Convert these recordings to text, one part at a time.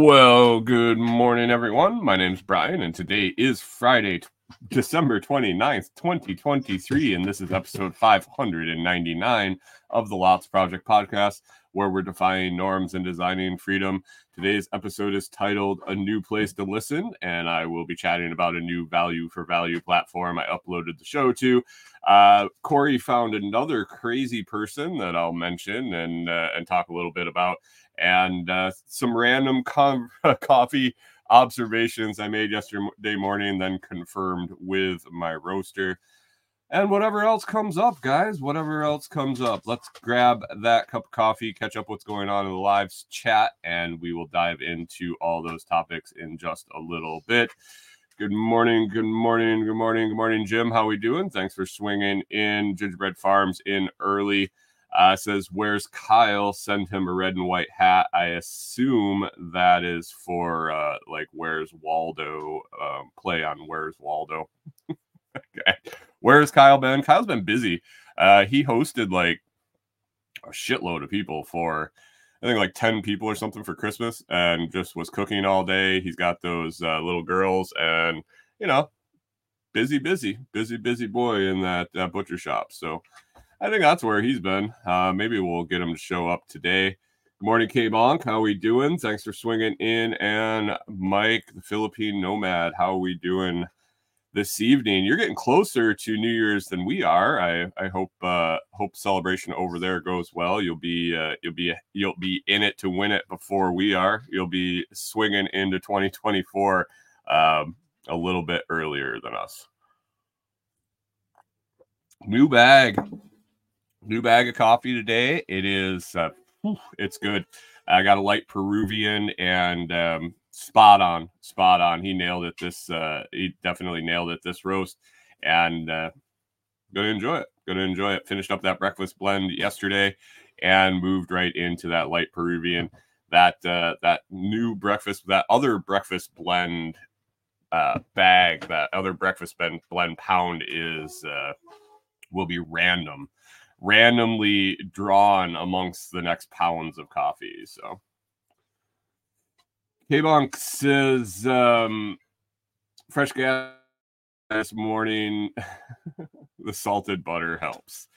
Well, good morning, everyone. My name's Brian, and today is Friday, t- December 29th, 2023, and this is episode 599 of the Lots Project podcast, where we're defying norms and designing freedom. Today's episode is titled A New Place to Listen, and I will be chatting about a new value for value platform I uploaded the show to. Uh, Kori found another crazy person that I'll mention and, uh, and talk a little bit about and uh, some random com- coffee observations I made yesterday morning, then confirmed with my roaster. And whatever else comes up, guys, whatever else comes up, let's grab that cup of coffee, catch up what's going on in the live chat, and we will dive into all those topics in just a little bit. Good morning, good morning, good morning, good morning, Jim. How are we doing? Thanks for swinging in Gingerbread Farms in early. Uh, says, "Where's Kyle? Send him a red and white hat." I assume that is for uh, like "Where's Waldo?" Um, play on "Where's Waldo." okay, where's Kyle been? Kyle's been busy. Uh, he hosted like a shitload of people for, I think like ten people or something for Christmas, and just was cooking all day. He's got those uh, little girls, and you know, busy, busy, busy, busy boy in that uh, butcher shop. So. I think that's where he's been. Uh, maybe we'll get him to show up today. Good morning, K Bonk. How we doing? Thanks for swinging in. And Mike, the Philippine Nomad, how are we doing this evening? You're getting closer to New Year's than we are. I I hope uh, hope celebration over there goes well. You'll be uh, you'll be you'll be in it to win it before we are. You'll be swinging into 2024 um, a little bit earlier than us. New bag new bag of coffee today. It is, uh, it's good. I got a light Peruvian and um, spot on, spot on. He nailed it. This, uh, he definitely nailed it. This roast, and uh, gonna enjoy it. Gonna enjoy it. Finished up that breakfast blend yesterday, and moved right into that light Peruvian. That uh, that new breakfast, that other breakfast blend uh, bag, that other breakfast blend blend pound is uh, will be random randomly drawn amongst the next pounds of coffee. So K-Bonk says um, fresh gas this morning. the salted butter helps.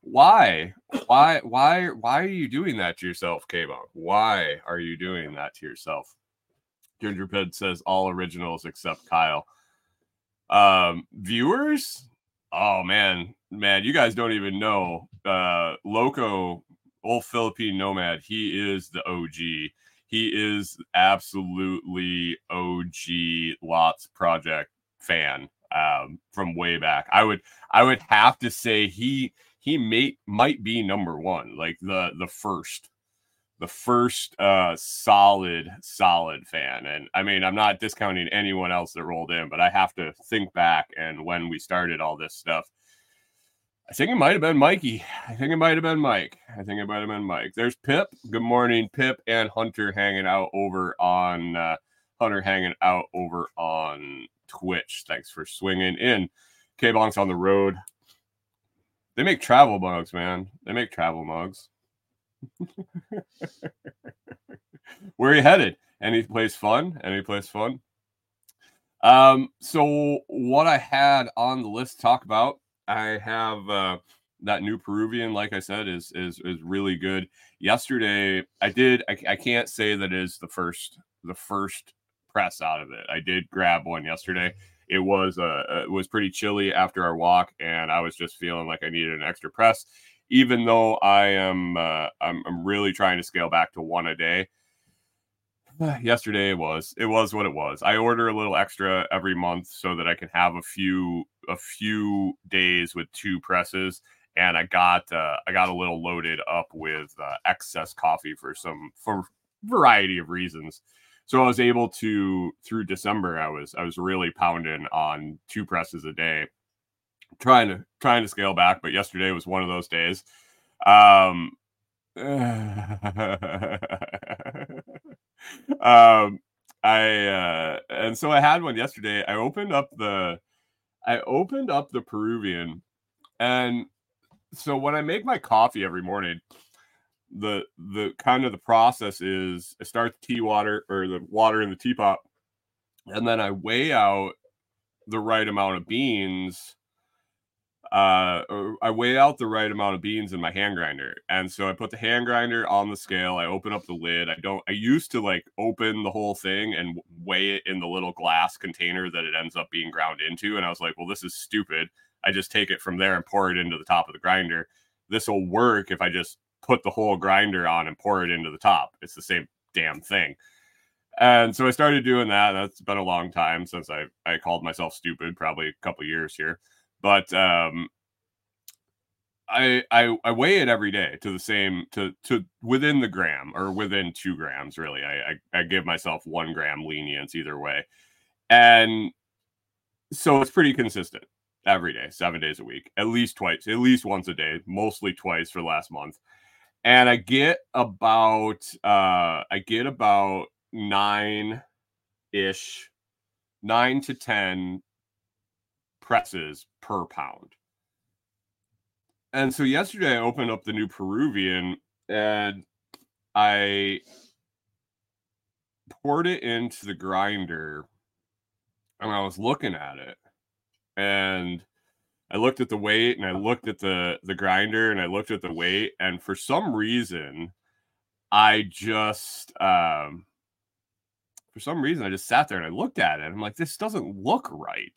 Why? Why? Why? Why are you doing that to yourself, K-Bonk? Why are you doing that to yourself? Gingerbread says all originals except Kyle. Um, viewers, oh man, man, you guys don't even know. Uh, Loco, old Philippine nomad, he is the OG. He is absolutely OG Lots Project fan um, from way back. I would I would have to say he he may might be number one, like the the first the first uh solid solid fan and i mean i'm not discounting anyone else that rolled in but i have to think back and when we started all this stuff I think it might have been Mikey. I think it might have been Mike. I think it might have been Mike. There's Pip. Good morning, Pip and Hunter hanging out over on uh, Hunter hanging out over on Twitch. Thanks for swinging in. K Bonk's on the road. They make travel mugs, man. They make travel mugs. Where are you headed? Any place fun? Any place fun? Um, so what I had on the list to talk about, I have uh that new Peruvian, like I said, is is is really good. Yesterday, I did. I, I can't say that is the first the first press out of it. I did grab one yesterday. It was uh it was pretty chilly after our walk, and I was just feeling like I needed an extra press. Even though I am uh, I'm, I'm really trying to scale back to one a day. Yesterday it was it was what it was. I order a little extra every month so that I can have a few a few days with two presses and I got uh, I got a little loaded up with uh, excess coffee for some for variety of reasons. So I was able to through December I was I was really pounding on two presses a day, trying to trying to scale back. But yesterday was one of those days. Um, um, I uh, and so I had one yesterday. I opened up the, I opened up the Peruvian, and so when I make my coffee every morning, the the kind of the process is I start the tea water or the water in the teapot, and then I weigh out the right amount of beans uh I weigh out the right amount of beans in my hand grinder. And so I put the hand grinder on the scale, I open up the lid. I don't I used to like open the whole thing and weigh it in the little glass container that it ends up being ground into and I was like, "Well, this is stupid. I just take it from there and pour it into the top of the grinder. This will work if I just put the whole grinder on and pour it into the top. It's the same damn thing." And so I started doing that. That's been a long time since I I called myself stupid, probably a couple years here but um, I, I I weigh it every day to the same to to within the gram or within two grams. Really, I I, I give myself one gram lenience either way, and so it's pretty consistent every day, seven days a week, at least twice, at least once a day, mostly twice for last month. And I get about uh I get about nine ish, nine to ten presses per pound. And so yesterday I opened up the new Peruvian and I poured it into the grinder and I was looking at it and I looked at the weight and I looked at the the grinder and I looked at the weight and for some reason I just um for some reason I just sat there and I looked at it. I'm like this doesn't look right.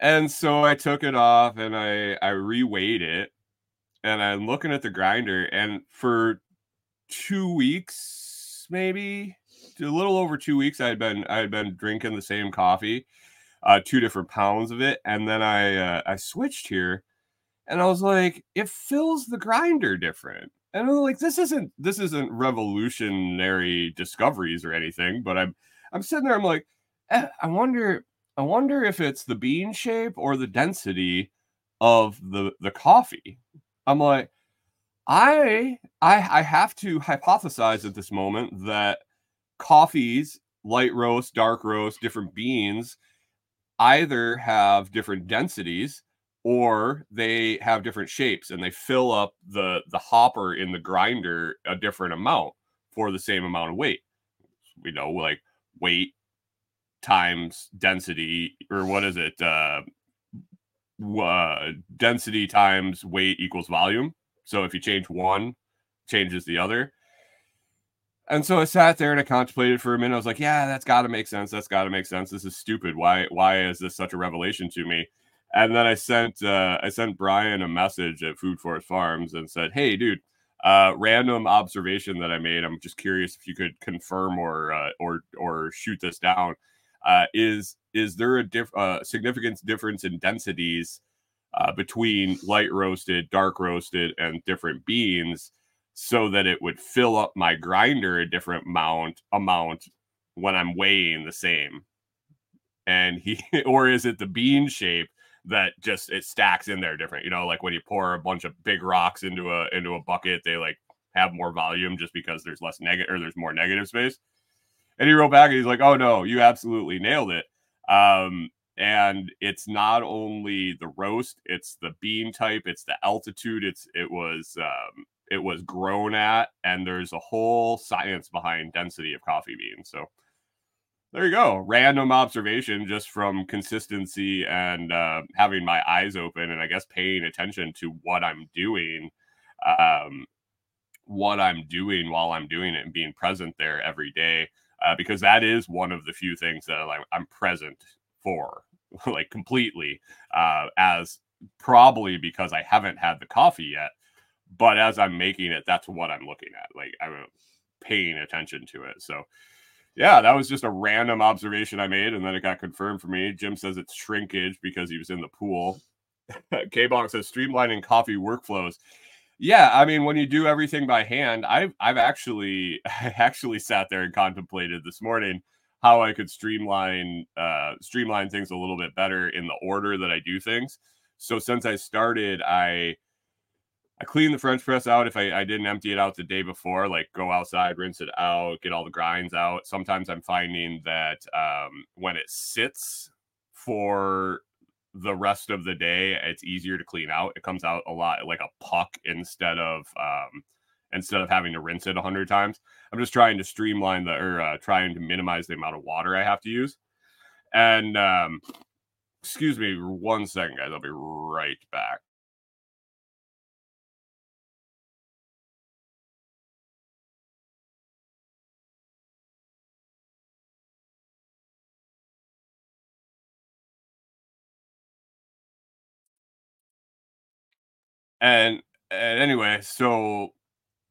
And so I took it off and I I reweighed it and I'm looking at the grinder and for 2 weeks maybe a little over 2 weeks I had been I had been drinking the same coffee uh two different pounds of it and then I uh, I switched here and I was like it fills the grinder different. And I'm like this isn't this isn't revolutionary discoveries or anything but I'm I'm sitting there I'm like eh, I wonder I wonder if it's the bean shape or the density of the the coffee. I'm like, I I I have to hypothesize at this moment that coffees, light roast, dark roast, different beans either have different densities or they have different shapes and they fill up the the hopper in the grinder a different amount for the same amount of weight. We know like weight times density or what is it uh, uh density times weight equals volume. So if you change one changes the other. And so i sat there and i contemplated for a minute. I was like yeah that's got to make sense. That's got to make sense. This is stupid. Why why is this such a revelation to me? And then i sent uh i sent brian a message at food forest farms and said hey dude uh random observation that i made. I'm just curious if you could confirm or uh, or or shoot this down uh, is is there a diff- uh, significant difference in densities uh, between light roasted, dark roasted, and different beans, so that it would fill up my grinder a different amount amount when I'm weighing the same? And he, or is it the bean shape that just it stacks in there different? You know, like when you pour a bunch of big rocks into a into a bucket, they like have more volume just because there's less negative or there's more negative space. And he wrote back and he's like, "Oh no, you absolutely nailed it." Um, and it's not only the roast, it's the bean type, it's the altitude, it's it was um, it was grown at, and there's a whole science behind density of coffee beans. So there you go, random observation just from consistency and uh, having my eyes open, and I guess paying attention to what I'm doing. Um, what I'm doing while I'm doing it and being present there every day uh, because that is one of the few things that like, I'm present for, like completely, uh, as probably because I haven't had the coffee yet. But as I'm making it, that's what I'm looking at. Like I'm paying attention to it. So, yeah, that was just a random observation I made, and then it got confirmed for me. Jim says it's shrinkage because he was in the pool. K Bonk says streamlining coffee workflows. Yeah, I mean, when you do everything by hand, I've I've actually actually sat there and contemplated this morning how I could streamline uh, streamline things a little bit better in the order that I do things. So since I started, I I clean the French press out if I, I didn't empty it out the day before, like go outside, rinse it out, get all the grinds out. Sometimes I'm finding that um, when it sits for the rest of the day, it's easier to clean out. It comes out a lot like a puck instead of um, instead of having to rinse it a hundred times. I'm just trying to streamline the or uh, trying to minimize the amount of water I have to use. And um, excuse me one second, guys. I'll be right back. And and anyway, so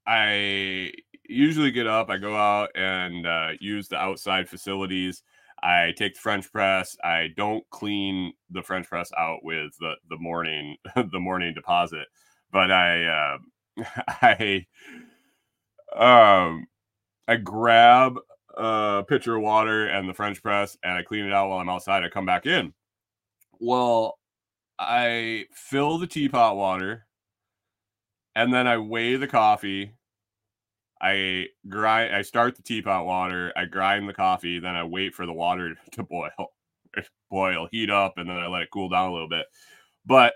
I usually get up, I go out and uh, use the outside facilities. I take the French press. I don't clean the French press out with the the morning the morning deposit, but I uh, I um I grab a pitcher of water and the French press and I clean it out while I'm outside. I come back in. Well, I fill the teapot water and then I weigh the coffee. I grind. I start the teapot water. I grind the coffee. Then I wait for the water to boil, boil, heat up, and then I let it cool down a little bit. But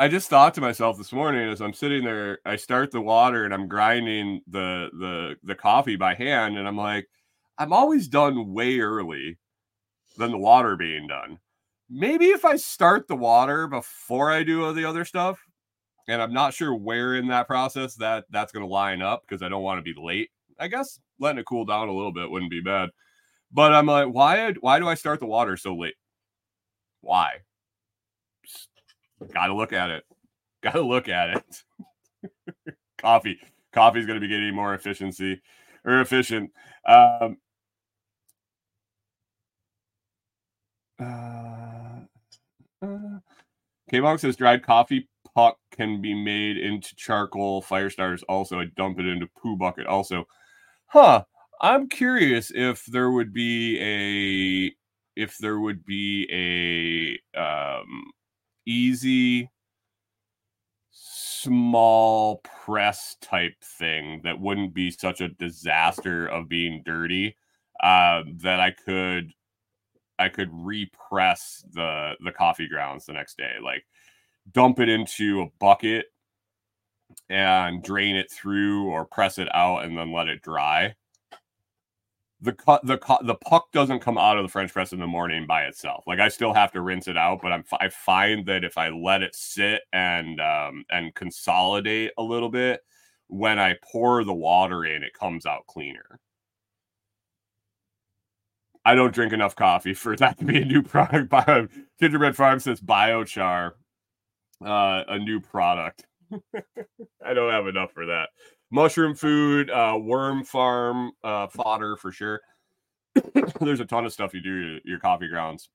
I just thought to myself this morning as I'm sitting there, I start the water and I'm grinding the the the coffee by hand, and I'm like, I'm always done way early than the water being done. Maybe if I start the water before I do all the other stuff, and I'm not sure where in that process that that's going to line up because I don't want to be late. I guess letting it cool down a little bit wouldn't be bad. But I'm like, why? Why do I start the water so late? Why? Got to look at it. Got to look at it. Coffee. Coffee's going to be getting more efficiency or efficient. Um, uh, uh, K-Bonk says dried coffee can be made into charcoal fire starters also. I dump it into poo bucket also. Huh. I'm curious if there would be a if there would be a um easy small press type thing that wouldn't be such a disaster of being dirty uh, that I could I could repress the the coffee grounds the next day like dump it into a bucket and drain it through or press it out and then let it dry. The cut the cut the puck doesn't come out of the French press in the morning by itself. Like I still have to rinse it out, but I'm I find that if I let it sit and um and consolidate a little bit, when I pour the water in, it comes out cleaner. I don't drink enough coffee for that to be a new product. By Gingerbread Farm says biochar uh, a new product. I don't have enough for that. Mushroom food, uh, worm farm, uh, fodder for sure. There's a ton of stuff you do your, coffee grounds,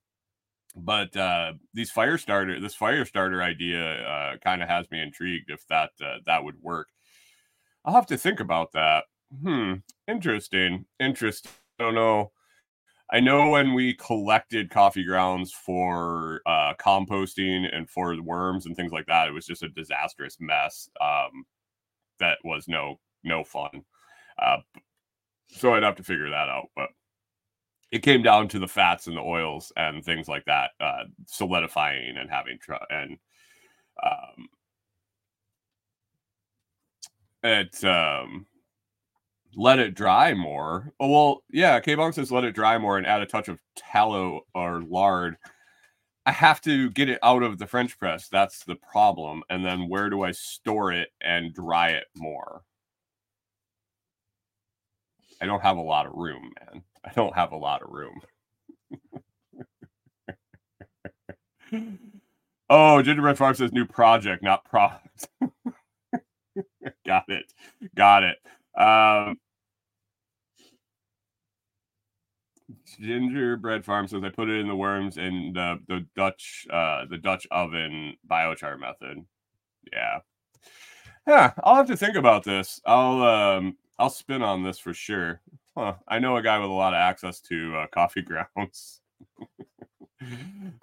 but uh, these fire starter, this fire starter idea, uh, kind of has me intrigued if that uh, that would work. I'll have to think about that. Hmm, interesting, interesting. I don't know. I know when we collected coffee grounds for uh, composting and for worms and things like that, it was just a disastrous mess. Um, that was no no fun. Uh, so I'd have to figure that out. But it came down to the fats and the oils and things like that, uh, solidifying and having tr- and um, it um let it dry more. Oh, well, yeah, K Bonk says let it dry more and add a touch of tallow or lard. I have to get it out of the French press. That's the problem. And then where do I store it and dry it more? I don't have a lot of room, man. I don't have a lot of room. oh, Gingerbread Farm says new project, not product. Got it. Got it. Um, Gingerbread Farm says I put it in the worms in the the Dutch uh the Dutch oven biochar method. Yeah. Yeah, I'll have to think about this. I'll um I'll spin on this for sure. Huh. I know a guy with a lot of access to uh, coffee grounds.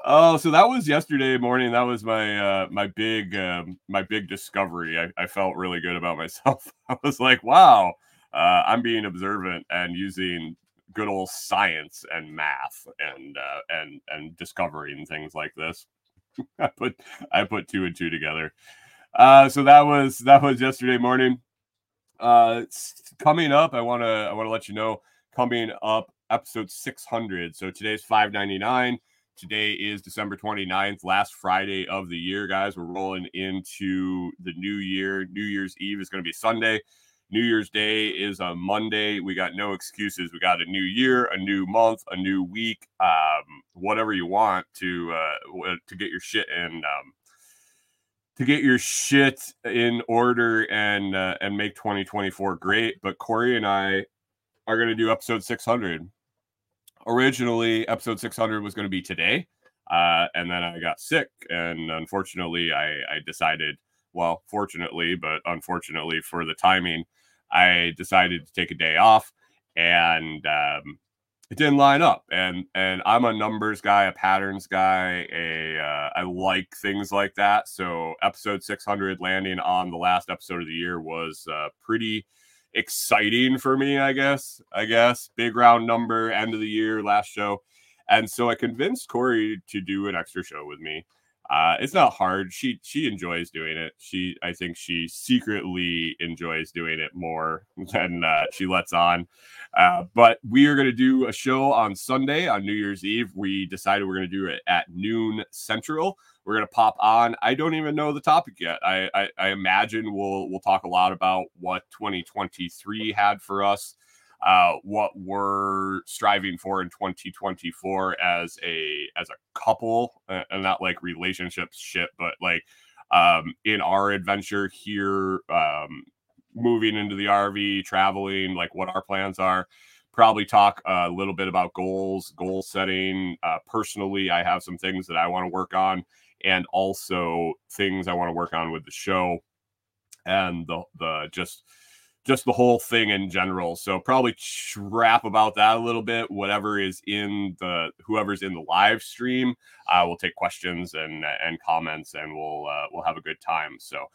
oh, so that was yesterday morning. That was my uh my big um my big discovery. I, I felt really good about myself. I was like, wow, uh, I'm being observant and using good old science and math and uh, and and discovering things like this. I put I put two and two together. Uh, so that was that was yesterday morning. Uh, coming up, I want to I want to let you know coming up episode 600. So today's 599. Today is December 29th, last Friday of the year, guys. We're rolling into the new year. New Year's Eve is going to be Sunday. New Year's Day is a Monday. We got no excuses. We got a new year, a new month, a new week, um, whatever you want to uh, to get your shit in um, to get your shit in order and uh, and make 2024 great. But Kori and I are going to do episode 600. Originally, episode 600 was going to be today, uh, and then I got sick, and unfortunately, I, I decided. Well, fortunately, but unfortunately for the timing, I decided to take a day off, and um, it didn't line up. And and I'm a numbers guy, a patterns guy. A uh, I like things like that. So episode 600 landing on the last episode of the year was uh, pretty exciting for me. I guess. I guess big round number, end of the year, last show. And so I convinced Kori to do an extra show with me. Uh, it's not hard. She she enjoys doing it. She I think she secretly enjoys doing it more than uh, she lets on. Uh, but we are going to do a show on Sunday on New Year's Eve. We decided we're going to do it at noon Central. We're going to pop on. I don't even know the topic yet. I, I I imagine we'll we'll talk a lot about what 2023 had for us uh, what we're striving for in 2024 as a as a couple and not like relationships shit but like um in our adventure here um moving into the rv traveling like what our plans are probably talk a little bit about goals goal setting uh, personally i have some things that i want to work on and also things i want to work on with the show and the the just just the whole thing in general. So probably rap about that a little bit. Whatever is in the whoever's in the live stream, uh, we'll take questions and and comments, and we'll uh, we'll have a good time. So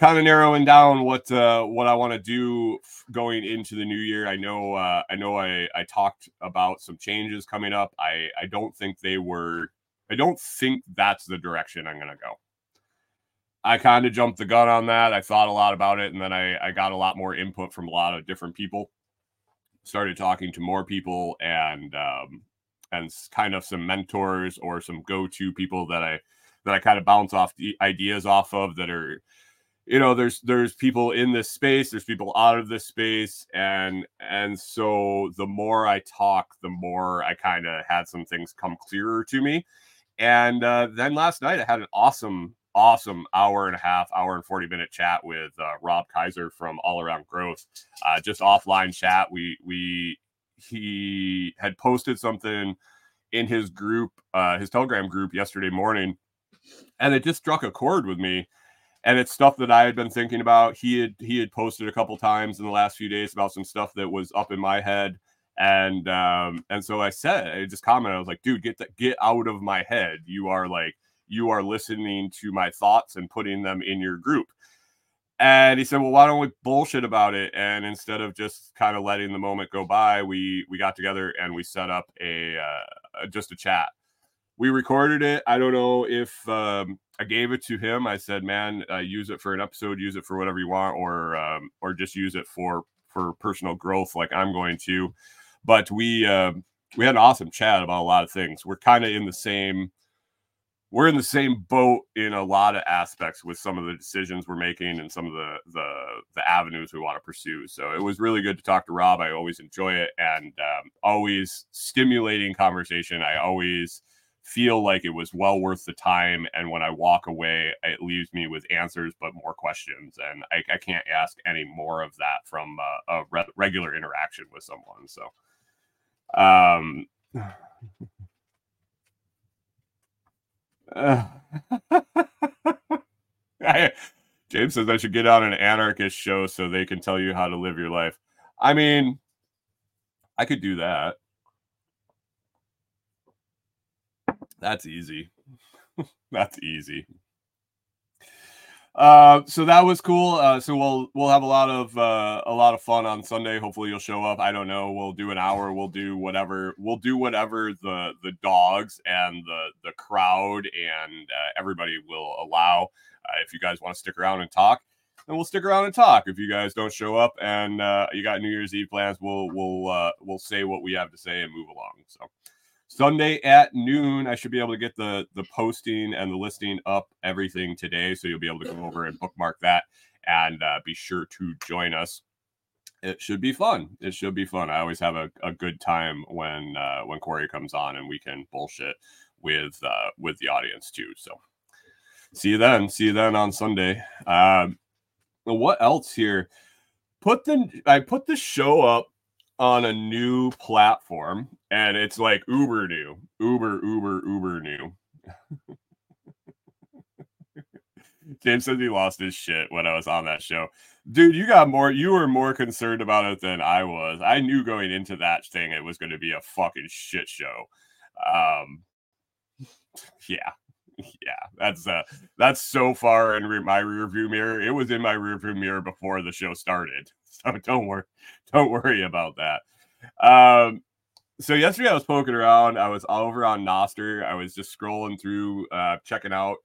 kind of narrowing down what uh, what I want to do going into the new year. I know uh, I know I I talked about some changes coming up. I I don't think they were. I don't think that's the direction I'm going to go. I kind of jumped the gun on that. I thought a lot about it, and then I, I got a lot more input from a lot of different people. Started talking to more people, and um, and kind of some mentors or some go-to people that I that I kind of bounce off the ideas off of that are you know there's there's people in this space there's people out of this space and and so the more i talk the more i kind of had some things come clearer to me and uh, then last night i had an awesome awesome hour and a half, hour and 40 minute chat with uh, Rob Kaiser from All Around Growth. Uh, just offline chat. We, we, he had posted something in his group, uh, his Telegram group yesterday morning, and it just struck a chord with me. And it's stuff that I had been thinking about. He had he had posted a couple times in the last few days about some stuff that was up in my head and um and so i said i just commented i was like dude get that get out of my head you are like you are listening to my thoughts and putting them in your group. And he said, "Well, why don't we bullshit about it?" And instead of just kind of letting the moment go by, we we got together and we set up a uh, just a chat. We recorded it. I don't know if um, I gave it to him. I said, "Man, uh, use it for an episode. Use it for whatever you want, or um, or just use it for for personal growth, like I'm going to." But we uh, we had an awesome chat about a lot of things. We're kind of in the same we're in the same boat in a lot of aspects with some of the decisions we're making and some of the the the avenues we want to pursue. So it was really good to talk to Rob. I always enjoy it and um, always stimulating conversation. I always feel like it was well worth the time. And when I walk away, it leaves me with answers, but more questions. And I, I can't ask any more of that from uh, a re- regular interaction with someone. So, um, I, James says I should get on an anarchist show so they can tell you how to live your life. I mean, I could do that. That's easy. That's easy. Uh, so that was cool. Uh, so we'll we'll have a lot of uh, a lot of fun on Sunday. Hopefully you'll show up. I don't know. We'll do an hour. We'll do whatever. We'll do whatever the the dogs and the the crowd and uh, everybody will allow. Uh, if you guys want to stick around and talk, then we'll stick around and talk. If you guys don't show up and uh, you got New Year's Eve plans, we'll we'll uh, we'll say what we have to say and move along. So. Sunday at noon. I should be able to get the the posting and the listing up everything today, so you'll be able to go over and bookmark that and uh, be sure to join us. It should be fun. It should be fun. I always have a, a good time when uh, when Kori comes on and we can bullshit with uh, with the audience too. So see you then. See you then on Sunday. Um, what else here? Put the I put the show up on a new platform and it's like uber new uber uber uber new. James says he lost his shit when i was on that show. Dude you got more you were more concerned about it than i was. I knew going into that thing it was going to be a fucking shit show. Um yeah yeah that's uh that's so far in re- my rear view mirror. It was in my rear view mirror before the show started so don't worry don't worry about that um so yesterday i was poking around i was over on Nostr i was just scrolling through uh checking out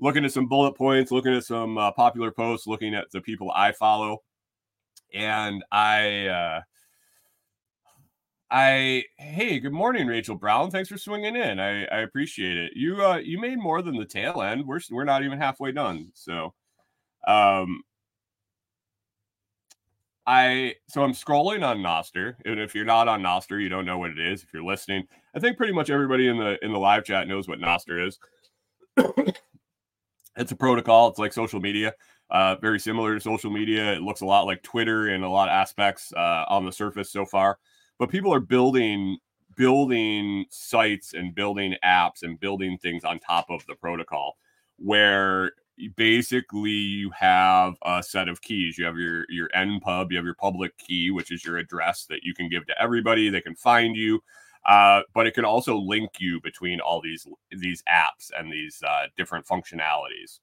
looking at some bullet points looking at some uh, popular posts looking at the people i follow and i uh I hey, good morning, Rachel Brown. Thanks for swinging in. I, I appreciate it. You uh you made more than the tail end. We're we're not even halfway done. So, um, I so I'm scrolling on Nostr, and if you're not on Nostr, you don't know what it is. If you're listening, I think pretty much everybody in the in the live chat knows what Nostr is. it's a protocol. It's like social media. Uh, very similar to social media. It looks a lot like Twitter in a lot of aspects uh, on the surface so far but people are building building sites and building apps and building things on top of the protocol where basically you have a set of keys. You have your your npub you have your public key which is your address that you can give to everybody. They can find you uh, but it can also link you between all these these apps and these uh, different functionalities.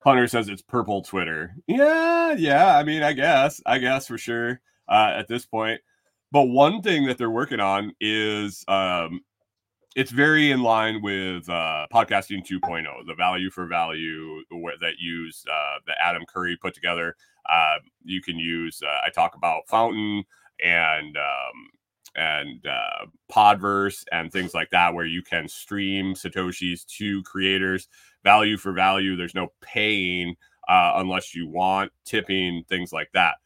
Hunter says it's purple twitter. Yeah yeah i mean i guess i guess for sure uh, at this point. But one thing that they're working on is um, it's very in line with uh, podcasting 2.0, the value for value that use uh, that Adam Curry put together. Uh, you can use. Uh, I talk about Fountain and um, and uh, Podverse and things like that, where you can stream satoshis to creators. Value for value. There's no paying uh, unless you want tipping, things like that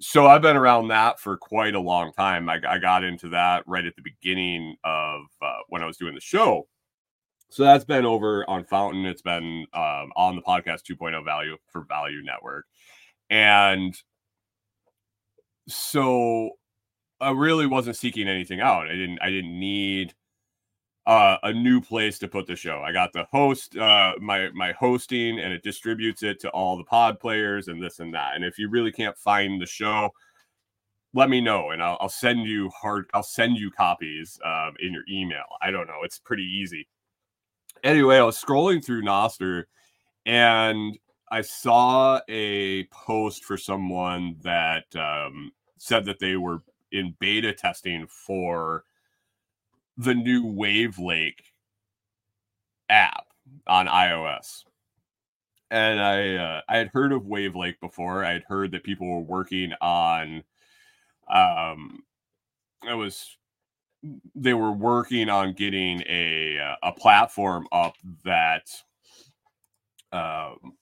so I've been around that for quite a long time. I, I got into that right at the beginning of uh, when I was doing the show. So that's been over on Fountain. It's been um, on the podcast 2.0 value for Value Network. And so I really wasn't seeking anything out. I didn't I didn't need uh, a new place to put the show. I got the host, uh, my my hosting, and it distributes it to all the pod players and this and that. And if you really can't find the show, let me know, and I'll, I'll send you hard. I'll send you copies um, in your email. I don't know. It's pretty easy. Anyway, I was scrolling through Nostr, and I saw a post for someone that um, said that they were in beta testing for the new Wavlake app on iOS. And I uh, I had heard of Wavlake before. I had heard that people were working on um it was they were working on getting a a platform up that um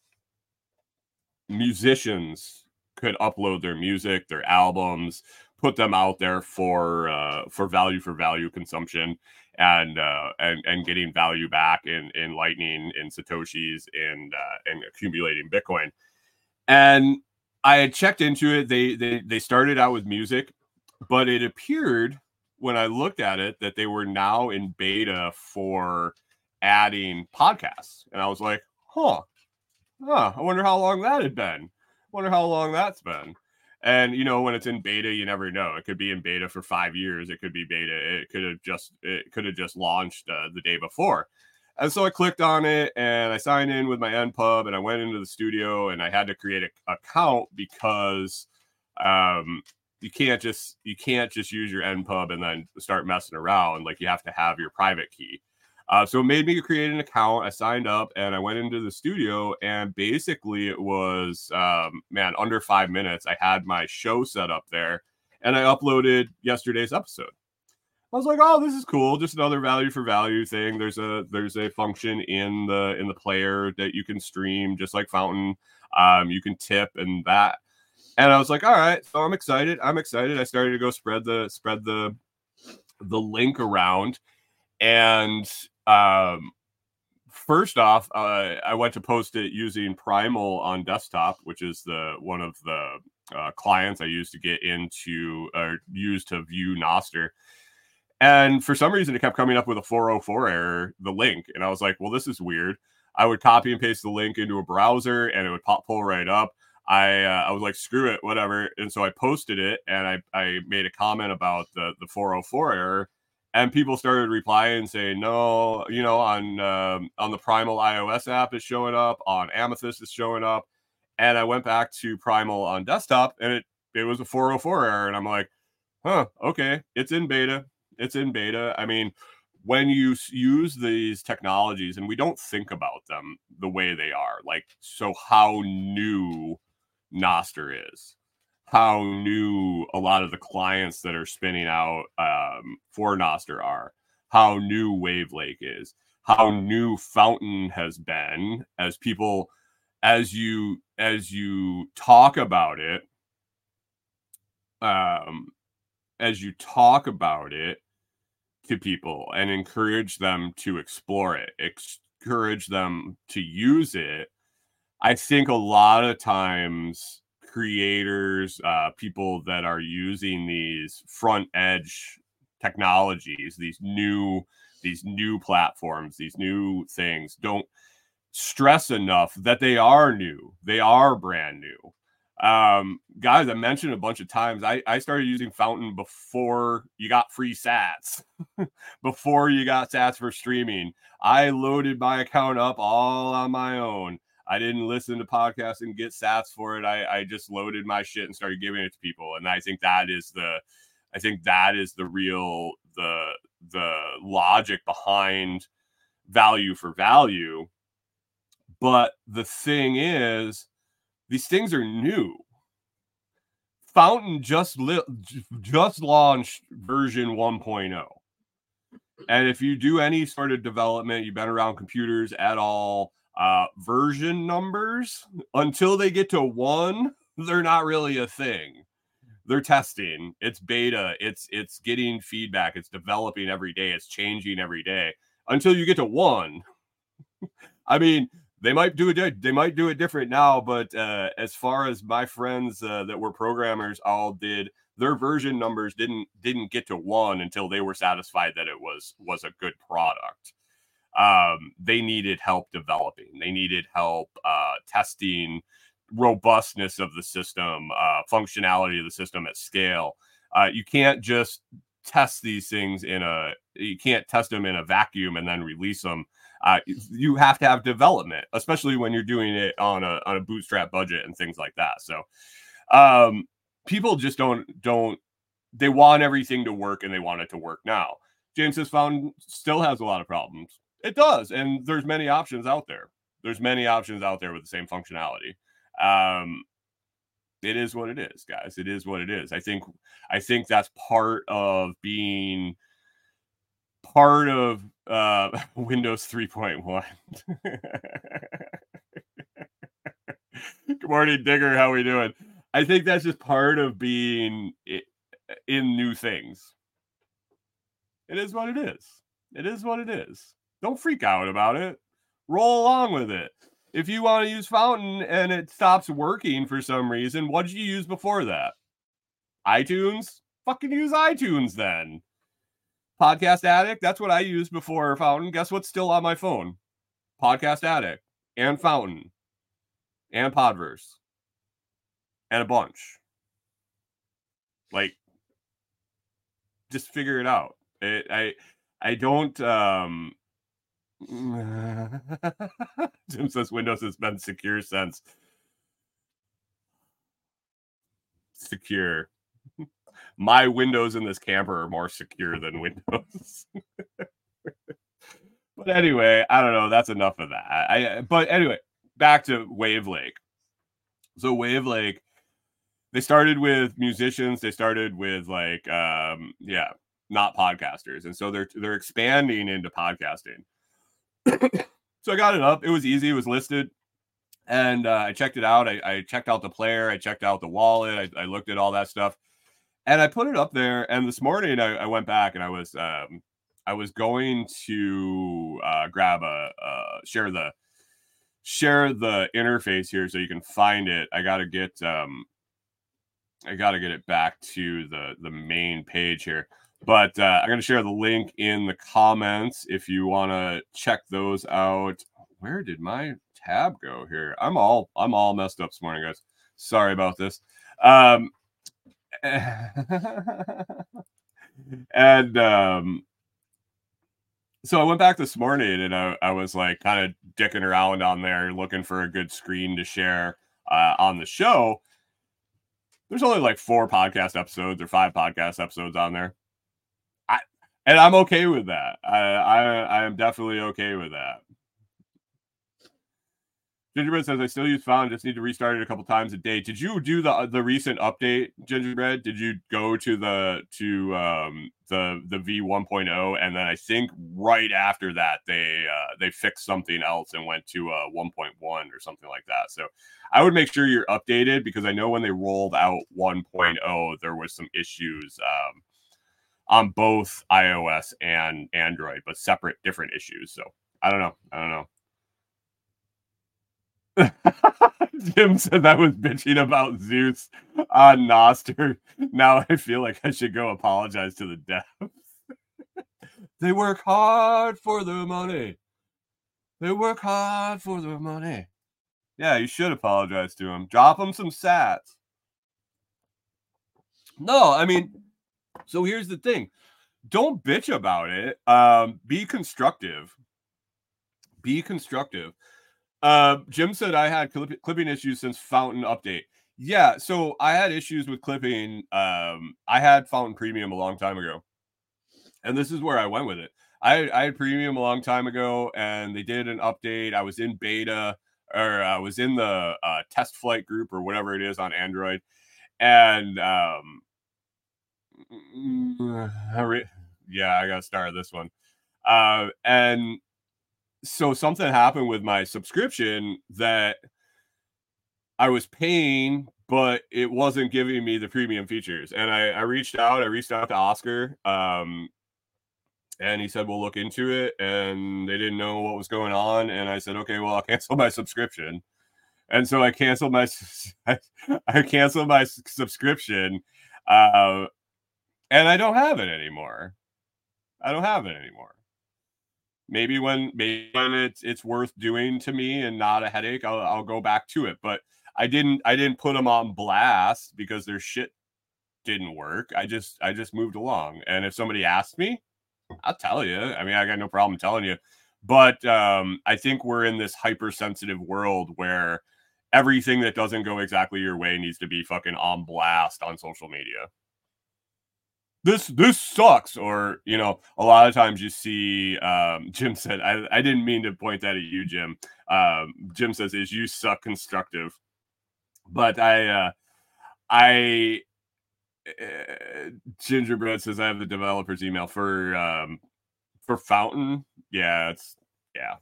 musicians could upload their music, their albums, put them out there for uh, for value for value consumption and uh, and and getting value back in in Lightning, in satoshis, and uh, and accumulating Bitcoin. And I had checked into it. They they they started out with music, but it appeared when I looked at it that they were now in beta for adding podcasts, and I was like, huh, huh. I wonder how long that had been. Wonder how long that's been And you know, when it's in beta, you never know. It could be in beta for five years. It could be beta. It could have just it could have just launched uh, the day before. And so I clicked on it and I signed in with my NPub and I went into the studio and I had to create an account because um, you can't just you can't just use your NPub and then start messing around. Like you have to have your private key. Uh, so it made me create an account. I signed up and I went into the studio, and basically it was um, man under five minutes. I had my show set up there, and I uploaded yesterday's episode. I was like, oh, this is cool. Just another value for value thing. There's a there's a function in the in the player that you can stream, just like Fountain. Um, you can tip and that. And I was like, all right, so I'm excited. I'm excited. I started to go spread the spread the the link around, and um, first off, uh, I went to post it using Primal on desktop, which is the one of the uh, clients I used to get into or use to view Nostr. And for some reason, it kept coming up with a 404 error, the link. And I was like, well, this is weird. I would copy and paste the link into a browser and it would pop pull right up. I uh, I was like, screw it, whatever. And so I posted it and I, I made a comment about the, the 404 error and people started replying saying no you know on um, on the primal ios app is showing up on amethyst is showing up and i went back to primal on desktop and it it was a 404 error and i'm like huh okay it's in beta it's in beta. I mean when you use these technologies and we don't think about them the way they are like so how new Nostr is how new a lot of the clients that are spinning out um, for Nostr are, how new Wavlake is, how new Fountain has been as people as you as you talk about it um as you talk about it to people and encourage them to explore it encourage them to use it i think a lot of times creators, uh, people that are using these front edge technologies, these new these new platforms, these new things, don't stress enough that they are new. They are brand new. Um, guys, I mentioned a bunch of times. I, I started using Fountain before you got free sats, before you got sats for streaming. I loaded my account up all on my own. I didn't listen to podcasts and get sats for it. I, I just loaded my shit and started giving it to people. And I think that is the I think that is the real the the logic behind value for value. But the thing is, these things are new. Fountain just li- just launched version 1.0. And if you do any sort of development, you've been around computers at all, uh, version numbers until they get to one, they're not really a thing. They're testing. It's beta. It's it's getting feedback. It's developing every day. It's changing every day until you get to one. I mean, they might do it. They might do it different now, but uh, as far as my friends uh, that were programmers all did, their version numbers didn't didn't get to one until they were satisfied that it was was a good product um, they needed help developing. They needed help uh, testing robustness of the system, uh, functionality of the system at scale. Uh, you can't just test these things in a you can't test them in a vacuum and then release them. Uh, you have to have development, especially when you're doing it on a on a bootstrap budget and things like that. So, um, people just don't don't they want everything to work and they want it to work now. James has found still has a lot of problems. It does, and there's many options out there. There's many options out there with the same functionality. Um, it is what it is, guys. It is what it is. I think I think that's part of being part of uh, Windows 3.1. Good morning, Digger. How we doing? I think that's just part of being in new things. It is what it is. It is what it is. Don't freak out about it. Roll along with it. If you want to use Fountain and it stops working for some reason, what did you use before that? iTunes? Fucking use iTunes then. Podcast Addict, that's what I used before Fountain. Guess what's still on my phone? Podcast Addict and Fountain and Podverse and a bunch. Like, just figure it out. It, I I don't. um Jim says Windows has been secure since secure. My windows in this camper are more secure than Windows. but anyway, I don't know. That's enough of that. I but anyway, back to Wavlake. So Wavlake, they started with musicians. They started with like, um, yeah, not podcasters, and so they're they're expanding into podcasting. So I got it up. It was easy. It was listed, and uh, I checked it out. I, I, checked out the player. I checked out the wallet. I, I, looked at all that stuff, and I put it up there. And this morning I, I went back and I was um, I was going to uh, grab a uh, share the share the interface here so you can find it. I got to get um, I got to get it back to the the main page here. But uh, I'm going to share the link in the comments if you want to check those out. Where did my tab go here? I'm all I'm all messed up this morning, guys. Sorry about this. Um, and um, so I went back this morning and I, I was like kind of dicking around on there looking for a good screen to share uh, on the show. There's only like four podcast episodes or five podcast episodes on there and I'm okay with that. I I, I am definitely okay with that. Gingerbread says I still use Fountain, just need to restart it a couple times a day. Did you do the the recent update, Gingerbread? Did you go to the to um the the V 1.0 and then I think right after that they uh they fixed something else and went to uh 1.1 or something like that. So I would make sure you're updated because I know when they rolled out 1.0 there was some issues um on both iOS and Android, but separate, different issues. So I don't know. I don't know. Jim said that was bitching about Zeus ah, on Nostr. Now I feel like I should go apologize to the devs. they work hard for the money. They work hard for the money. Yeah, you should apologize to him. Drop him some sats. No, I mean, so here's the thing don't bitch about it. Um, be constructive. Be constructive. Uh, Jim said I had clip- clipping issues since Fountain update. Yeah, so I had issues with clipping. Um, I had Fountain Premium a long time ago, and this is where I went with it. I, I had Premium a long time ago, and they did an update. I was in beta, or I was in the uh, test flight group, or whatever it is on Android, and um, yeah, I got to start this one. Uh, and so something happened with my subscription that I was paying, but it wasn't giving me the premium features. And I, I reached out, I reached out to Oscar, um, and he said, we'll look into it. And they didn't know what was going on. And I said, okay, well, I'll cancel my subscription. And so I canceled my, I canceled my subscription. Uh, and I don't have it anymore. I don't have it anymore. Maybe when maybe when it's it's worth doing to me and not a headache, I'll I'll go back to it. But I didn't I didn't put them on blast because their shit didn't work. I just I just moved along. And if somebody asked me, I'll tell you. I mean, I got no problem telling you. But um, I think we're in this hypersensitive world where everything that doesn't go exactly your way needs to be fucking on blast on social media this this sucks or you know a lot of times you see um, jim said I, I didn't mean to point that at you jim. Um, jim says is you suck constructive. But i uh i uh, gingerbread says i have the developer's email for um for fountain. Yeah it's yeah.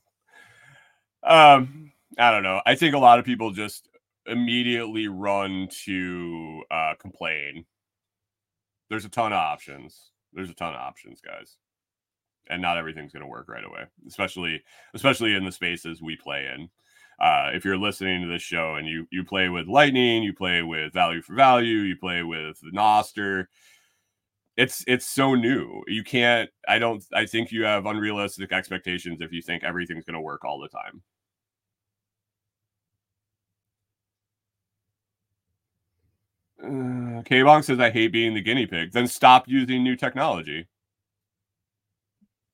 Um i don't know. I think a lot of people just immediately run to uh complain there's a ton of options. There's a ton of options, guys. And not everything's going to work right away, especially especially in the spaces we play in. Uh, if you're listening to this show and you you play with Lightning, you play with Value for Value, you play with Nostr. it's it's so new. You can't. I don't. I think you have unrealistic expectations if you think everything's going to work all the time. Uh, K Bonk says, I hate being the guinea pig. Then stop using new technology.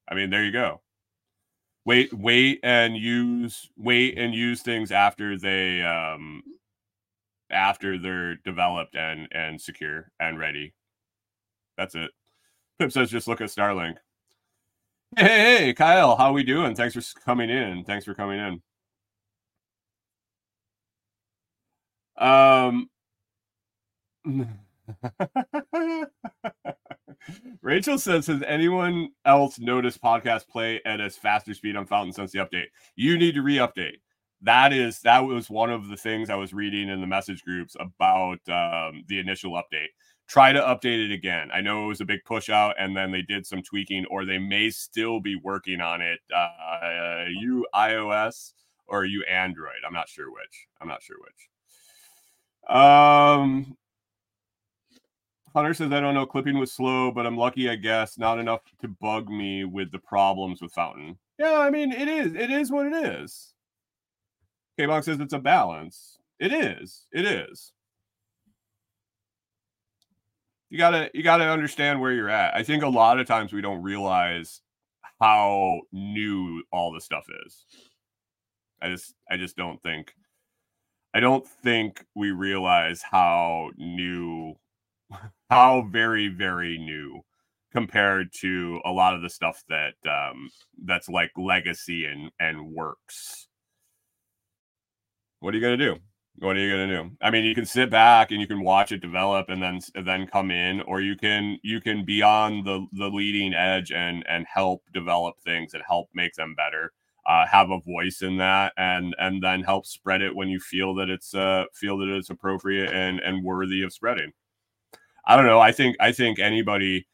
I mean, there you go. Wait, wait and use wait and use things after they um after they're developed and and secure and ready. That's it. Pip says just look at Starlink. Hey, hey, hey, Kyle, how we doing? Thanks for coming in. Thanks for coming in. Um Rachel says, Has anyone else noticed podcast play at a faster speed on Fountain since the update? You need to re update. That is, that was one of the things I was reading in the message groups about um, the initial update. Try to update it again. I know it was a big push out and then they did some tweaking, or they may still be working on it. Uh, you iOS or you Android? I'm not sure which. I'm not sure which. Um, Hunter says, I don't know. Clipping was slow, but I'm lucky, I guess. Not enough to bug me with the problems with Fountain. Yeah, I mean, it is. It is what it is. K Bonk says it's a balance. It is. It is. You gotta you gotta understand where you're at. I think a lot of times we don't realize how new all the stuff is. I just I just don't think I don't think we realize how new how very very new compared to a lot of the stuff that um that's like legacy and and works. What are you to do? What are you to do? I mean you can sit back and you can watch it develop and then and then come in or you can you can be on the the leading edge and and help develop things and help make them better uh, have a voice in that and and then help spread it when you feel that it's uh feel that it's appropriate and and worthy of spreading I don't know. I think I think anybody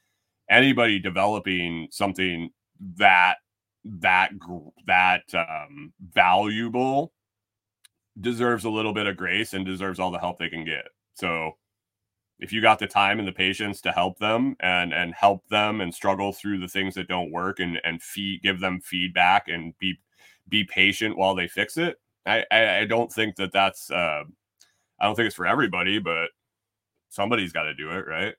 anybody developing something that that that um, valuable deserves a little bit of grace and deserves all the help they can get. So if you got the time and the patience to help them and and help them and struggle through the things that don't work and and feed give them feedback and be be patient while they fix it. I I, I don't think that that's uh, I don't think it's for everybody, but somebody's got to do it, right?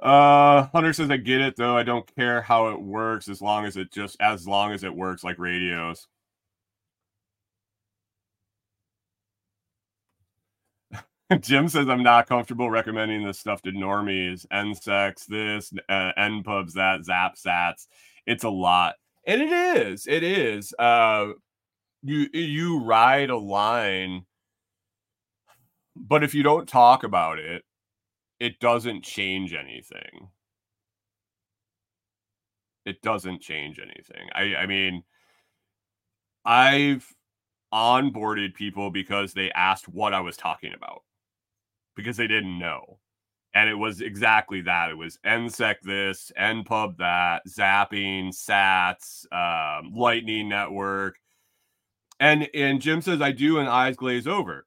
Uh, Hunter says, I get it though. I don't care how it works as long as it just as long as it works like radios. Jim says I'm not comfortable recommending this stuff to normies. nsec, this, uh, NPubs, that, ZapSats. It's a lot, and it is. It is. Uh, you you ride a line but if you don't talk about it it doesn't change anything. It doesn't change anything. I i mean i've onboarded people because they asked what i was talking about because they didn't know and it was exactly that. It was nsec this npub that zapping sats um, lightning network and and Jim says I do and eyes glaze over.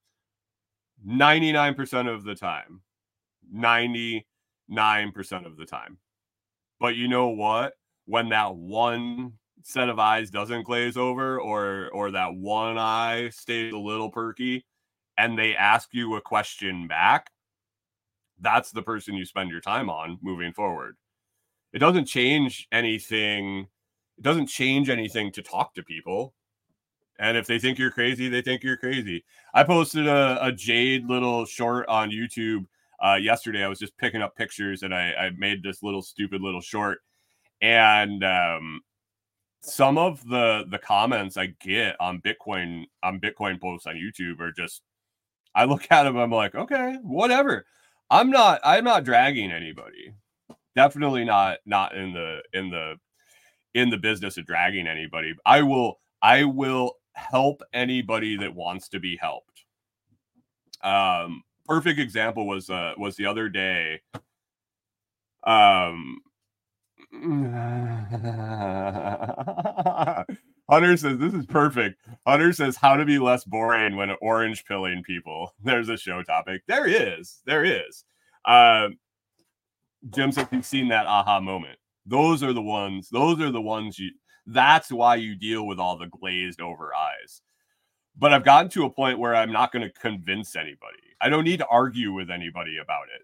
99% of the time. 99% of the time. But you know what? When that one set of eyes doesn't glaze over or or that one eye stays a little perky and they ask you a question back, that's the person you spend your time on moving forward. It doesn't change anything. It doesn't change anything to talk to people and if they think you're crazy, they think you're crazy. I posted a, a Jade little short on YouTube uh, yesterday. I was just picking up pictures and I, I made this little stupid little short. And um, some of the the comments I get on Bitcoin on Bitcoin posts on YouTube are just I look at them, I'm like, okay, whatever. I'm not I'm not dragging anybody. Definitely not not in the in the in the business of dragging anybody. I will I will help anybody that wants to be helped. Um, perfect example was uh was the other day. Um, Hunter says this is perfect. Hunter says how to be less boring when orange pilling people. There's a show topic. There is. There is. Um, Jim says he's seen that aha moment. Those are the ones. Those are the ones you that's why you deal with all the glazed over eyes. but I've gotten to a point where I'm not going to convince anybody. I don't need to argue with anybody about it.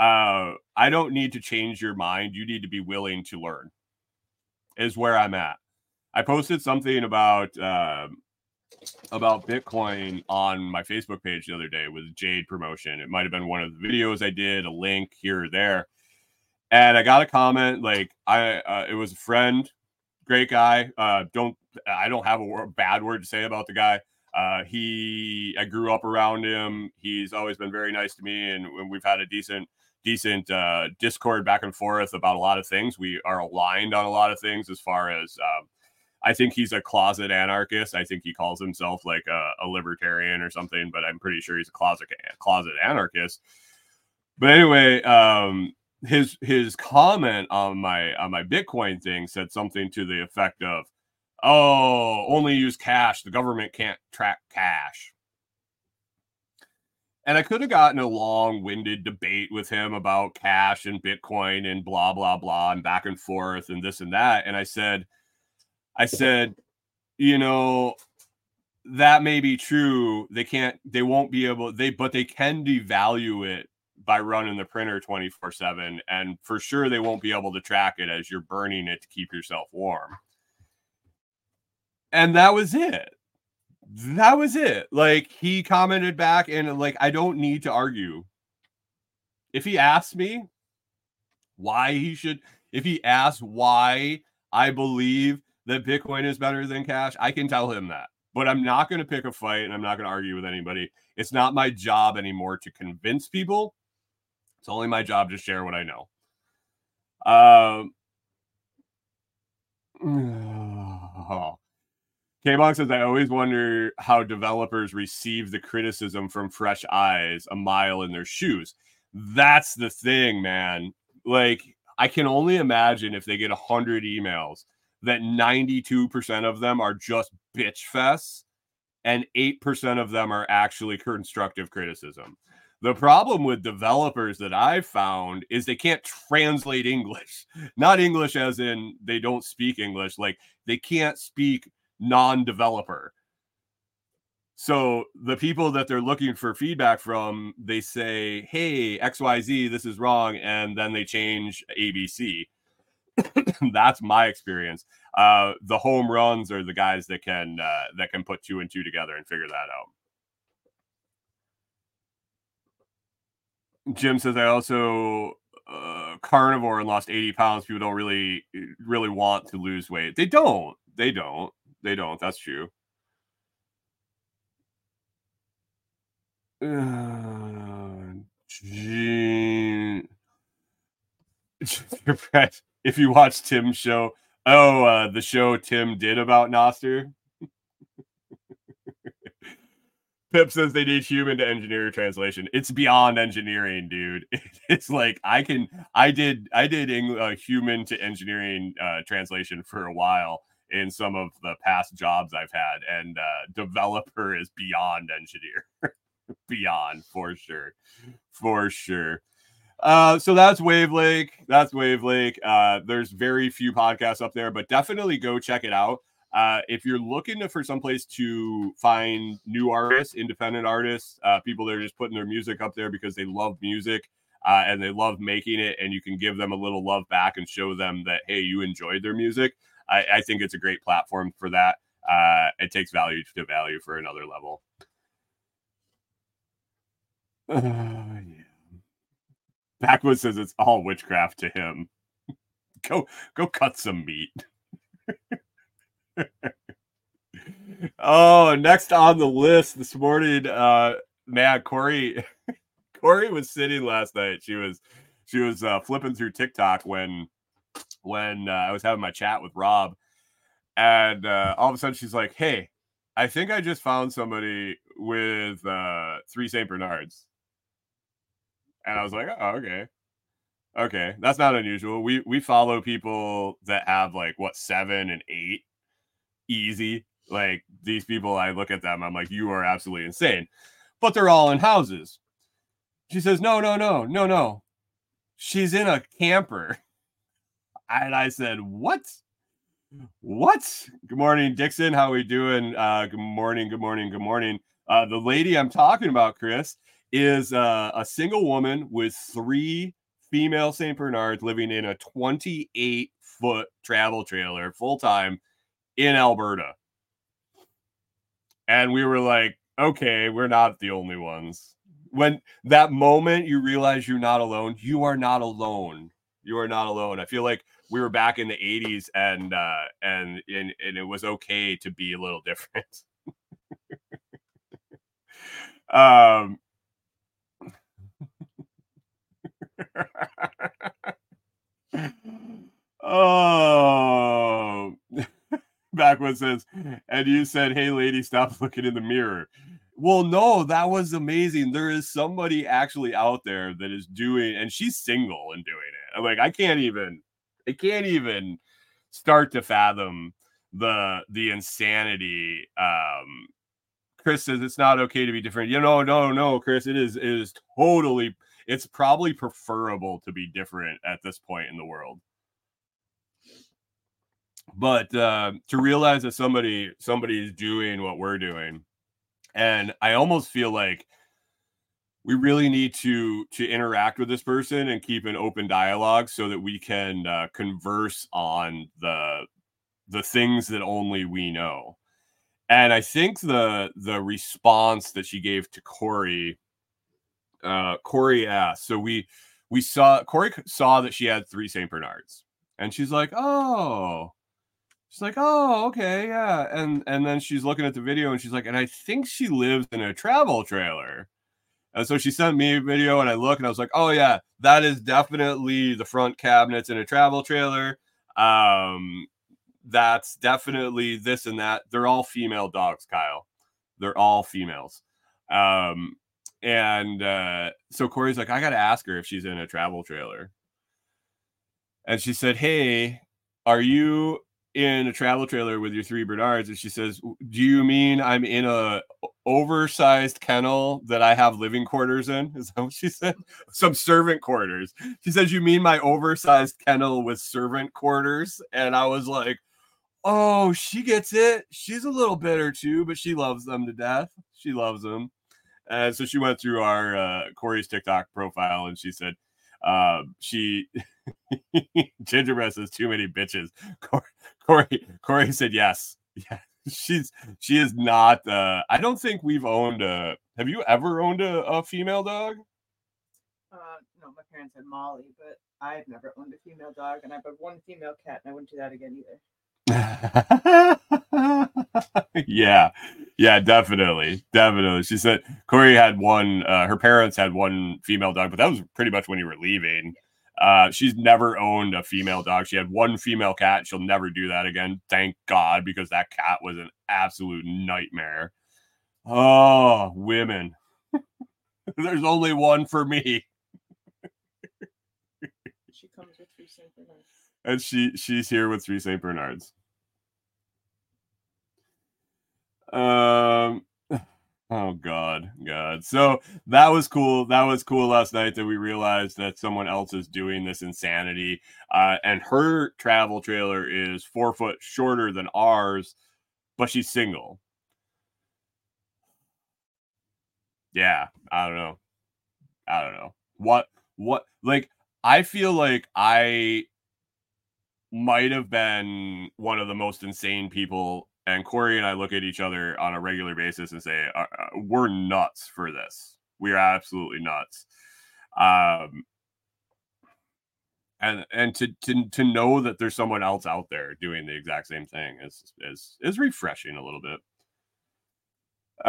Uh, I don't need to change your mind. You need to be willing to learn, is where I'm at. I posted something about um, about Bitcoin on my Facebook page the other day with Jade promotion. It might have been one of the videos I did, a link here or there. And I got a comment like I uh, it was a friend, great guy. Uh, don't I don't have a word, bad word to say about the guy. Uh, he I grew up around him. He's always been very nice to me, and, and we've had a decent decent uh, discord back and forth about a lot of things. We are aligned on a lot of things as far as um, I think he's a closet anarchist. I think he calls himself like a, a libertarian or something, but I'm pretty sure he's a closet closet anarchist. But anyway, um, his his comment on my on my Bitcoin thing said something to the effect of, "Oh, only use cash. The government can't track cash." And I could have gotten a long winded debate with him about cash and Bitcoin and blah, blah, blah, and back and forth and this and that. And I said, I said, you know, that may be true. They can't, they won't be able, they, but they can devalue it by running the printer 24 7. And for sure, they won't be able to track it as you're burning it to keep yourself warm. And that was it. That was it. Like he commented back, and like, I don't need to argue. If he asked me why he should, if he asked why I believe that Bitcoin is better than cash, I can tell him that. But I'm not going to pick a fight and I'm not going to argue with anybody. It's not my job anymore to convince people. It's only my job to share what I know. Um, oh. K-Bonk says, I always wonder how developers receive the criticism from fresh eyes a mile in their shoes. That's the thing, man. Like, I can only imagine if they get 100 emails that 92% of them are just bitch fests and 8% of them are actually constructive criticism. The problem with developers that I've found is they can't translate English. Not English as in they don't speak English, like they can't speak non developer. So the people that they're looking for feedback from, they say, "Hey, XYZ, this is wrong," and then they change ABC. That's my experience. Uh, the home runs are the guys that can uh, that can put two and two together and figure that out. Jim says I also uh, carnivore and lost 80 pounds. People don't really really want to lose weight. They don't. They don't. They don't. That's true. Uh, if you watch Tim's show, oh, uh, the show Tim did about Nostr. Pip says they need human to engineer translation. It's beyond engineering, dude. It's like I can, I did, I did Eng- uh, human to engineering uh, translation for a while in some of the past jobs I've had, and uh, developer is beyond engineer, beyond for sure, for sure. Uh, so that's Wavlake. That's Wavlake. Uh, there's very few podcasts up there, but definitely go check it out. Uh, if you're looking for someplace to find new artists, independent artists, uh, people that are just putting their music up there because they love music uh, and they love making it, and you can give them a little love back and show them that hey, you enjoyed their music. I, I think it's a great platform for that. Uh, it takes value to value for another level. Yeah. Backwoods says it's all witchcraft to him. go go cut some meat. oh, next on the list this morning, uh man, Kori Kori was sitting last night. She was she was uh, flipping through TikTok when when uh, I was having my chat with Rob, and uh, all of a sudden she's like, "Hey, I think I just found somebody with uh, three Saint Bernards," and I was like, "Oh, okay." Okay, that's not unusual. We we follow people that have like what seven and eight easy. Like these people, I look at them, I'm like, you are absolutely insane. But they're all in houses. She says, no, no, no, no, no. She's in a camper. And I said, what? What? Good morning, Dixon. How are we doing? Uh, good morning. Good morning. Good morning. Uh, the lady I'm talking about, Chris, is uh, a single woman with three female St. Bernards living in a 28 foot travel trailer full time in Alberta. And we were like, okay, we're not the only ones. When that moment you realize you're not alone, you are not alone. You are not alone. I feel like we were back in the 80s and uh and and, and it was okay to be a little different. um oh backward says and you said hey lady stop looking in the mirror well no that was amazing. There is somebody actually out there that is doing and she's single and doing it. I'm like i can't even i can't even start to fathom the the insanity um chris says it's not okay to be different. You know no no chris it is it is totally it's probably preferable to be different at this point in the world but uh, to realize that somebody somebody is doing what we're doing and i almost feel like we really need to to interact with this person and keep an open dialogue so that we can uh, converse on the the things that only we know. And i think the the response that she gave to Kori uh Kori asked so we we saw Kori saw that she had three saint bernards and she's like oh she's like oh okay yeah and and then she's looking at the video and she's like and i think she lives in a travel trailer. And so she sent me a video and i look and i was like oh yeah that is definitely the front cabinets in a travel trailer. Um that's definitely this and that. They're all female dogs kyle. They're all females. Um and uh so Kori's like i gotta ask her if she's in a travel trailer. And she said hey are you in a travel trailer with your three Bernards, and she says, "Do you mean I'm in a oversized kennel that I have living quarters in?" Is that what she said? Some servant quarters. She says, "You mean my oversized kennel with servant quarters?" And I was like, "Oh, she gets it. She's a little bitter too, but she loves them to death. She loves them." And so she went through our uh, Kori's TikTok profile, and she said, uh, "She." Gingerbread says too many bitches. Kori, Kori, said yes. Yeah, she's she is not. Uh, I don't think we've owned a. Have you ever owned a, a female dog? Uh, no, my parents had Molly, but I've never owned a female dog, and I've had one female cat, and I wouldn't do that again either. yeah, yeah, definitely, definitely. She said Kori had one. Uh, her parents had one female dog, but that was pretty much when you were leaving. Uh, she's never owned a female dog. She had one female cat. She'll never do that again. Thank God, because that cat was an absolute nightmare. Oh, women. There's only one for me. She comes with three Saint Bernards. And she she's here with three St. Bernards. Um Oh God, God. So that was cool. That was cool last night that we realized that someone else is doing this insanity. Uh, and her travel trailer is four foot shorter than ours, but she's single. Yeah, I don't know. I don't know. What what like I feel like I might have been one of the most insane people and Kori and I look at each other on a regular basis and say, uh, uh, "We're nuts for this. We are absolutely nuts." Um, and and to to to know that there's someone else out there doing the exact same thing is is is refreshing a little bit.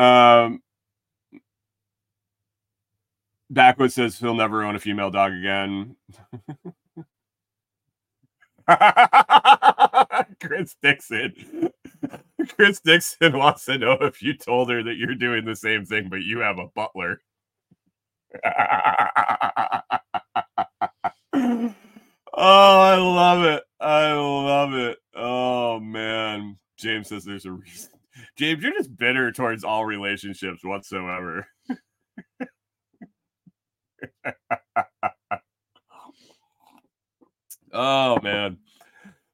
Um, Backwood says he'll never own a female dog again. Chris Dixon. Chris Dixon wants to know if you told her that you're doing the same thing, but you have a butler. oh, I love it. I love it. Oh man. James says there's a reason. James, you're just bitter towards all relationships whatsoever. oh man.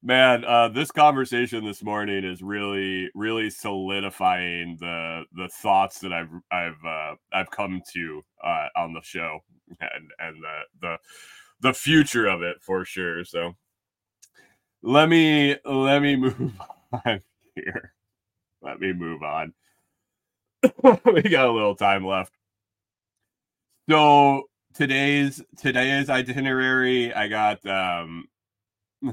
Man, uh, this conversation this morning is really, really solidifying the the thoughts that I've I've uh, I've come to uh, on the show and and the the the future of it for sure. So let me let me move on here. Let me move on. we got a little time left. So today's today's itinerary, I got um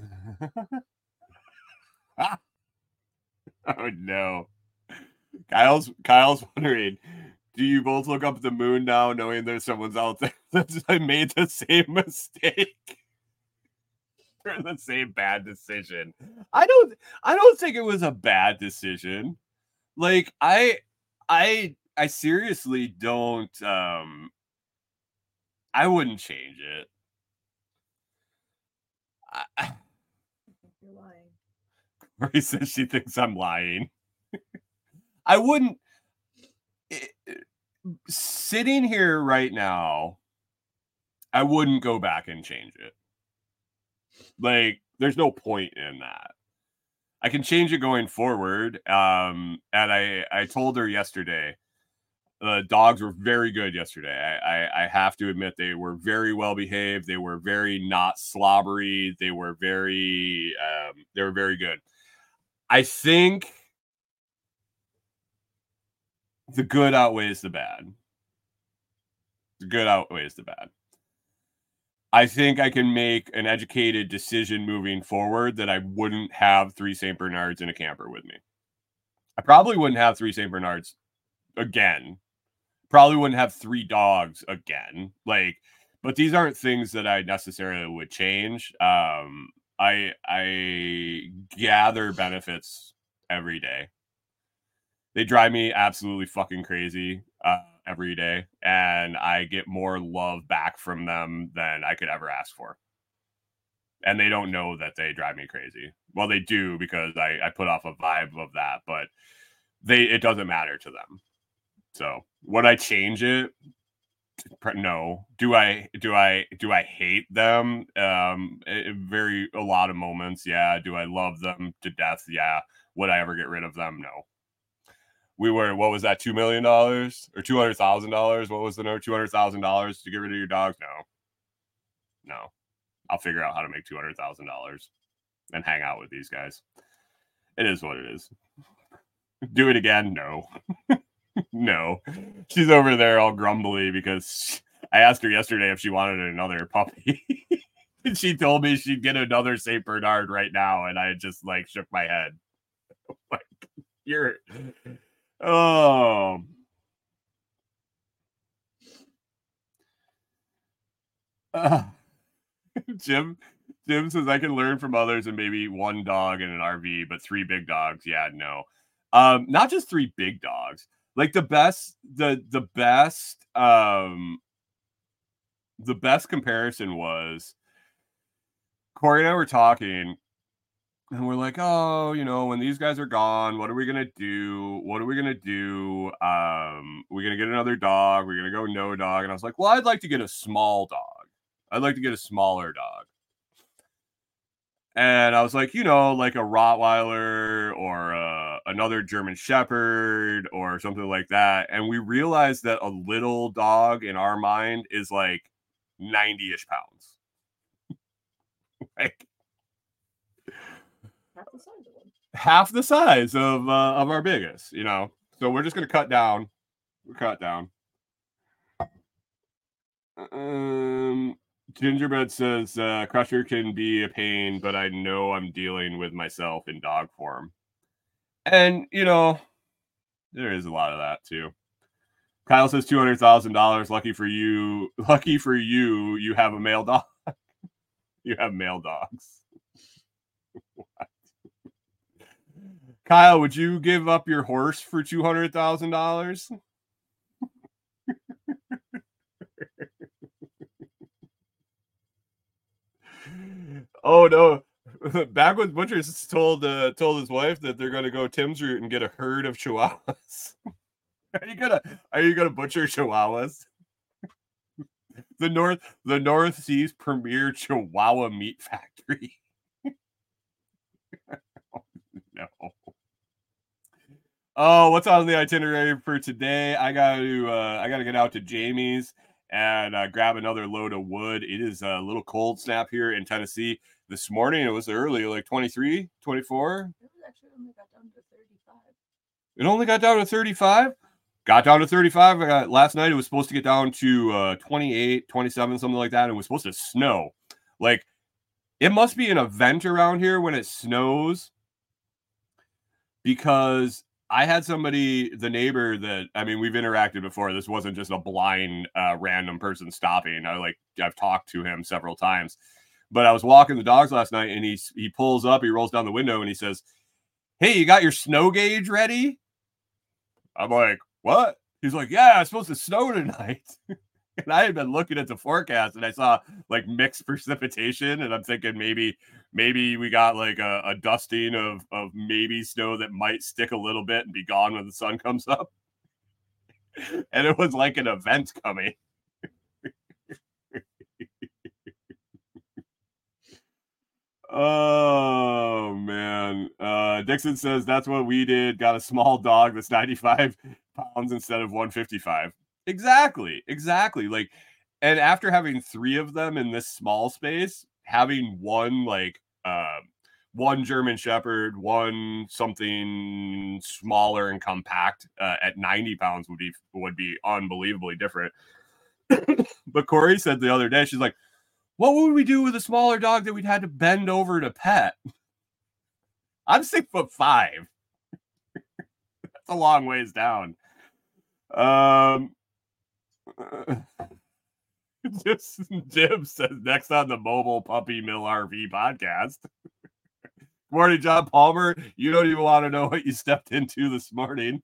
oh no. Kyle's Kyle's wondering, do you both look up the moon now knowing there's someone's out there that's made the same mistake? or the same bad decision. I don't I don't think it was a bad decision. Like I I I seriously don't um I wouldn't change it. I, You're lying. Marie says she thinks I'm lying. I wouldn't. it- it- sitting here right now, I wouldn't go back and change it. Like, there's no point in that. I can change it going forward. Um, and I I told her yesterday. The dogs were very good yesterday. I, I, I have to admit they were very well behaved. They were very not slobbery. They were very um, they were very good. I think the good outweighs the bad. The good outweighs the bad. I think I can make an educated decision moving forward that I wouldn't have three St. Bernards in a camper with me. I probably wouldn't have three St. Bernards again. Probably wouldn't have three dogs again. Like, but these aren't things that I necessarily would change. Um, I I gather benefits every day. They drive me absolutely fucking crazy uh, every day, and I get more love back from them than I could ever ask for. And they don't know that they drive me crazy. Well, they do because I, I put off a vibe of that, but they it doesn't matter to them. So would I change it? No. Do I do I do I hate them? Um i- very a lot of moments. Yeah. Do I love them to death? Yeah. Would I ever get rid of them? No. We were what was that, two million dollars or two hundred thousand dollars? What was the number? Two hundred thousand dollars to get rid of your dogs? No. No. I'll figure out how to make two hundred thousand dollars and hang out with these guys. It is what it is. Do it again? No. no. She's over there all grumbly because I asked her yesterday if she wanted another puppy. and she told me she'd get another St. Bernard right now. And I just like shook my head. like, you're oh Uh, Jim Jim says I can learn from others and maybe one dog in an RV, but three big dogs, yeah, no. Um, not just three big dogs. Like the best, the the best, um, the best comparison was Kori and I were talking, and we're like, oh, you know, when these guys are gone, what are we gonna do? What are we gonna do? Um, we're gonna get another dog. We're gonna go no dog. And I was like, well, I'd like to get a small dog. I'd like to get a smaller dog. And I was like, you know, like a Rottweiler or uh, another German Shepherd or something like that. And we realized that a little dog in our mind is like 90 ish pounds. like Half the size of one. half the size of uh, of our biggest, you know. So we're just gonna cut down. We cut down. Um, Gingerbread says uh, Crusher can be a pain, but I know I'm dealing with myself in dog form, and you know, there is a lot of that too. Kyle says two hundred thousand dollars. Lucky for you. Lucky for you. You have a male dog. you have male dogs. Kyle, would you give up your horse for two hundred thousand dollars? oh no! Backwoods Butchers told uh, told his wife that they're going to go Tim's route and get a herd of chihuahuas. are you gonna Are you gonna butcher chihuahuas? the North the North Sea's premier Chihuahua meat factory. oh, no. Oh, what's on the itinerary for today? I got to uh, I got to get out to Jamie's and uh, grab another load of wood. It is a little cold snap here in Tennessee. This morning it was early, like 23, 24. It was actually only got down to 35. It only got down to 35. Got down to 35. I got, last night it was supposed to get down to uh, 28, 27, something like that. And it was supposed to snow. Like it must be an event around here when it snows because I had somebody, the neighbor that I mean, we've interacted before. This wasn't just a blind, uh, random person stopping. I like I've talked to him several times, but I was walking the dogs last night, and he he pulls up, he rolls down the window, and he says, "Hey, you got your snow gauge ready?" I'm like, "What?" He's like, "Yeah, it's supposed to snow tonight." and I had been looking at the forecast, and I saw like mixed precipitation, and I'm thinking maybe maybe we got like a, a dusting of of maybe snow that might stick a little bit and be gone when the sun comes up. and it was like an event coming. Oh man. Uh Dixon says that's what we did. Got a small dog that's 95 pounds instead of 155. Exactly. Exactly. Like and after having three of them in this small space, having one like um one German Shepherd, one something smaller and compact uh, at 90 pounds would be would be unbelievably different. but Kori said the other day, she's like, "What would we do with a smaller dog that we'd had to bend over to pet?" I'm six foot five. That's a long ways down. Um, just Jim says next on the mobile puppy mill RV podcast. morning, John Palmer. You don't even want to know what you stepped into this morning.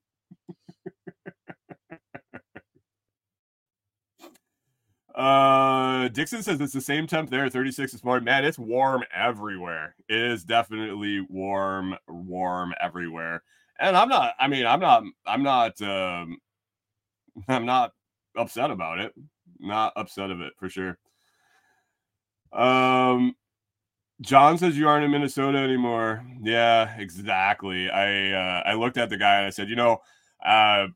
Uh Dixon says it's the same temp there, 36 this morning. Man, it's warm everywhere. It is definitely warm, warm everywhere. And I'm not, I mean, I'm not, I'm not um I'm not upset about it. Not upset of it for sure. Um John says you aren't in Minnesota anymore. Yeah, exactly. I uh, I looked at the guy and I said, you know, uh,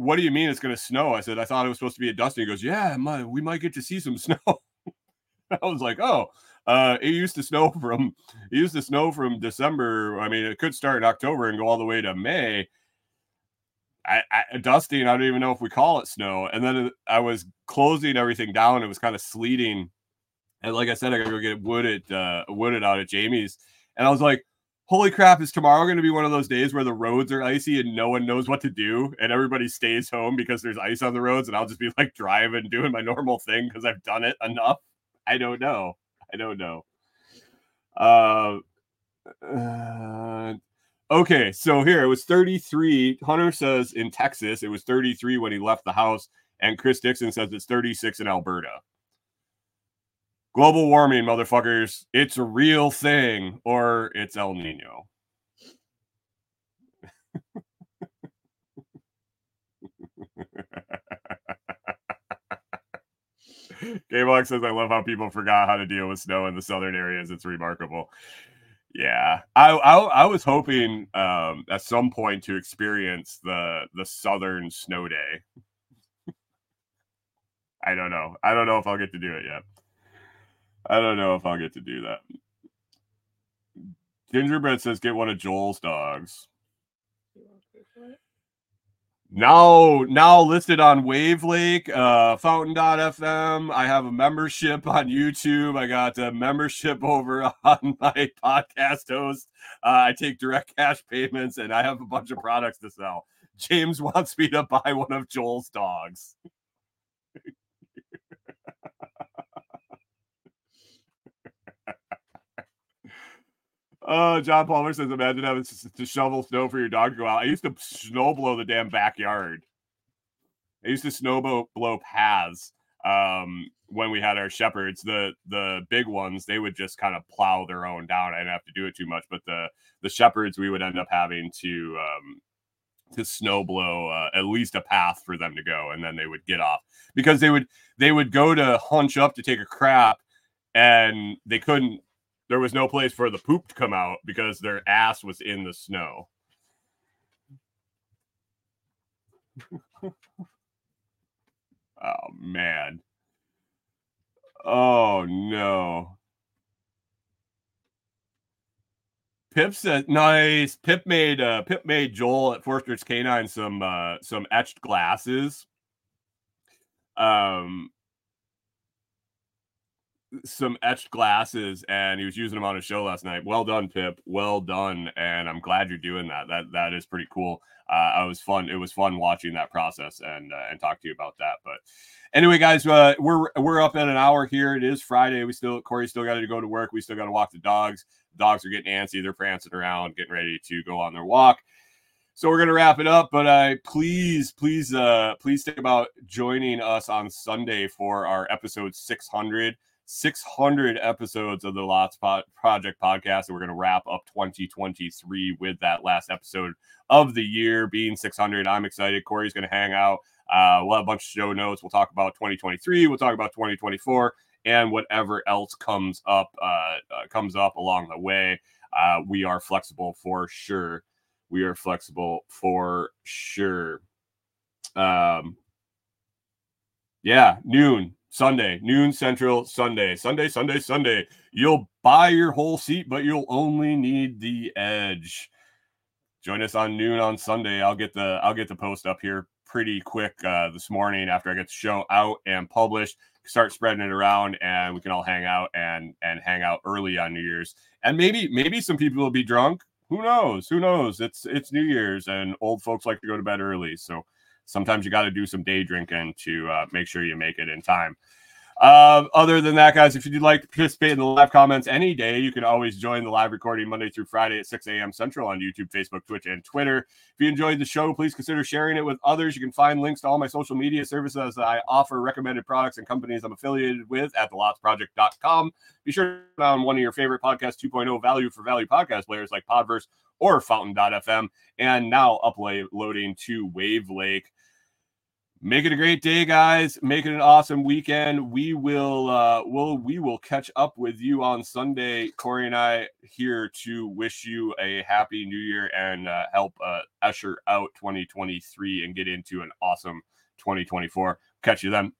what do you mean it's going to snow? I said I thought it was supposed to be a dusting. He goes, yeah, we might get to see some snow. I was like, oh, uh, it used to snow from it used to snow from December. I mean, it could start in October and go all the way to May. I, I, dusting, I don't even know if we call it snow. And then I was closing everything down. It was kind of sleeting and like I said, I gotta go get wooded, uh, wooded out at Jamie's. And I was like, holy crap, is tomorrow going to be one of those days where the roads are icy and no one knows what to do and everybody stays home because there's ice on the roads and I'll just be like driving, doing my normal thing because I've done it enough? I don't know. I don't know. Uh, uh, okay, so here it was 33. Hunter says in Texas it was 33 when he left the house, and Chris Dixon says it's 36 in Alberta. Global warming, motherfuckers. It's a real thing, or it's El Nino. K-Bonk says, I love how people forgot how to deal with snow in the southern areas. It's remarkable. Yeah. I I, I was hoping um, at some point to experience the the southern snow day. I don't know. I don't know if I'll get to do it yet. I don't know if I'll get to do that. Gingerbread says get one of Joel's dogs. You want to pay for it? Now, now listed on Wavlake, uh, Fountain.fm. I have a membership on YouTube. I got a membership over on my podcast host. Uh, I take direct cash payments and I have a bunch of products to sell. James wants me to buy one of Joel's dogs. Oh, John Palmer says, imagine having to shovel snow for your dog to go out. I used to snow blow the damn backyard. I used to snow blow, blow paths um, when we had our shepherds. The the big ones, they would just kind of plow their own down. I didn't have to do it too much, but the the shepherds, we would end up having to um, to snow blow uh, at least a path for them to go, and then they would get off because they would they would go to hunch up to take a crap, and they couldn't there was no place for the poop to come out because their ass was in the snow. oh man. Oh no. Pip said nice. Pip made uh Pip made Joel at Forster's Canine some uh some etched glasses. Um some etched glasses and he was using them on a show last night. Well done, Pip. Well done. And I'm glad you're doing that. That that is pretty cool. Uh I was fun. It was fun watching that process and uh, and talk to you about that. But anyway, guys, uh, we're we're up at an hour here. It is Friday. We still Kori still got to go to work. We still got to walk the dogs. Dogs are getting antsy. They're prancing around, getting ready to go on their walk. So we're gonna wrap it up, but I uh, please, please, uh, please think about joining us on Sunday for our episode 600. 600 episodes of the Lots Project podcast. And we're going to wrap up 2023 with that last episode of the year being 600. I'm excited. Kori's going to hang out. Uh, we'll have a bunch of show notes. We'll talk about 2023. We'll talk about 2024 and whatever else comes up uh, uh, comes up along the way. Uh, we are flexible for sure. We are flexible for sure. Um, yeah, noon Sunday, noon central, Sunday, Sunday, Sunday, Sunday. You'll buy your whole seat, but you'll only need the edge. Join us on noon on Sunday. I'll get the I'll get the post up here pretty quick uh, this morning after I get the show out and published. Start spreading it around, and we can all hang out and and hang out early on New Year's. And maybe maybe some people will be drunk. Who knows? Who knows? It's it's New Year's, and old folks like to go to bed early, so sometimes you got to do some day drinking to uh, make sure you make it in time. Uh, other than that, guys, if you'd like to participate in the live comments any day, you can always join the live recording Monday through Friday at 6 a.m. Central on YouTube, Facebook, Twitch, and Twitter. If you enjoyed the show, please consider sharing it with others. You can find links to all my social media services that I offer, recommended products and companies I'm affiliated with at thelotsproject.com. Be sure to find one of your favorite podcast 2.0 value for value podcast players like Podverse or Fountain.fm, and now uploading to Wavlake. Make it a great day, guys. Make it an awesome weekend. We will uh will we will catch up with you on Sunday. Kori and I here to wish you a happy new year and uh, help uh usher out 2023 and get into an awesome 2024. Catch you then.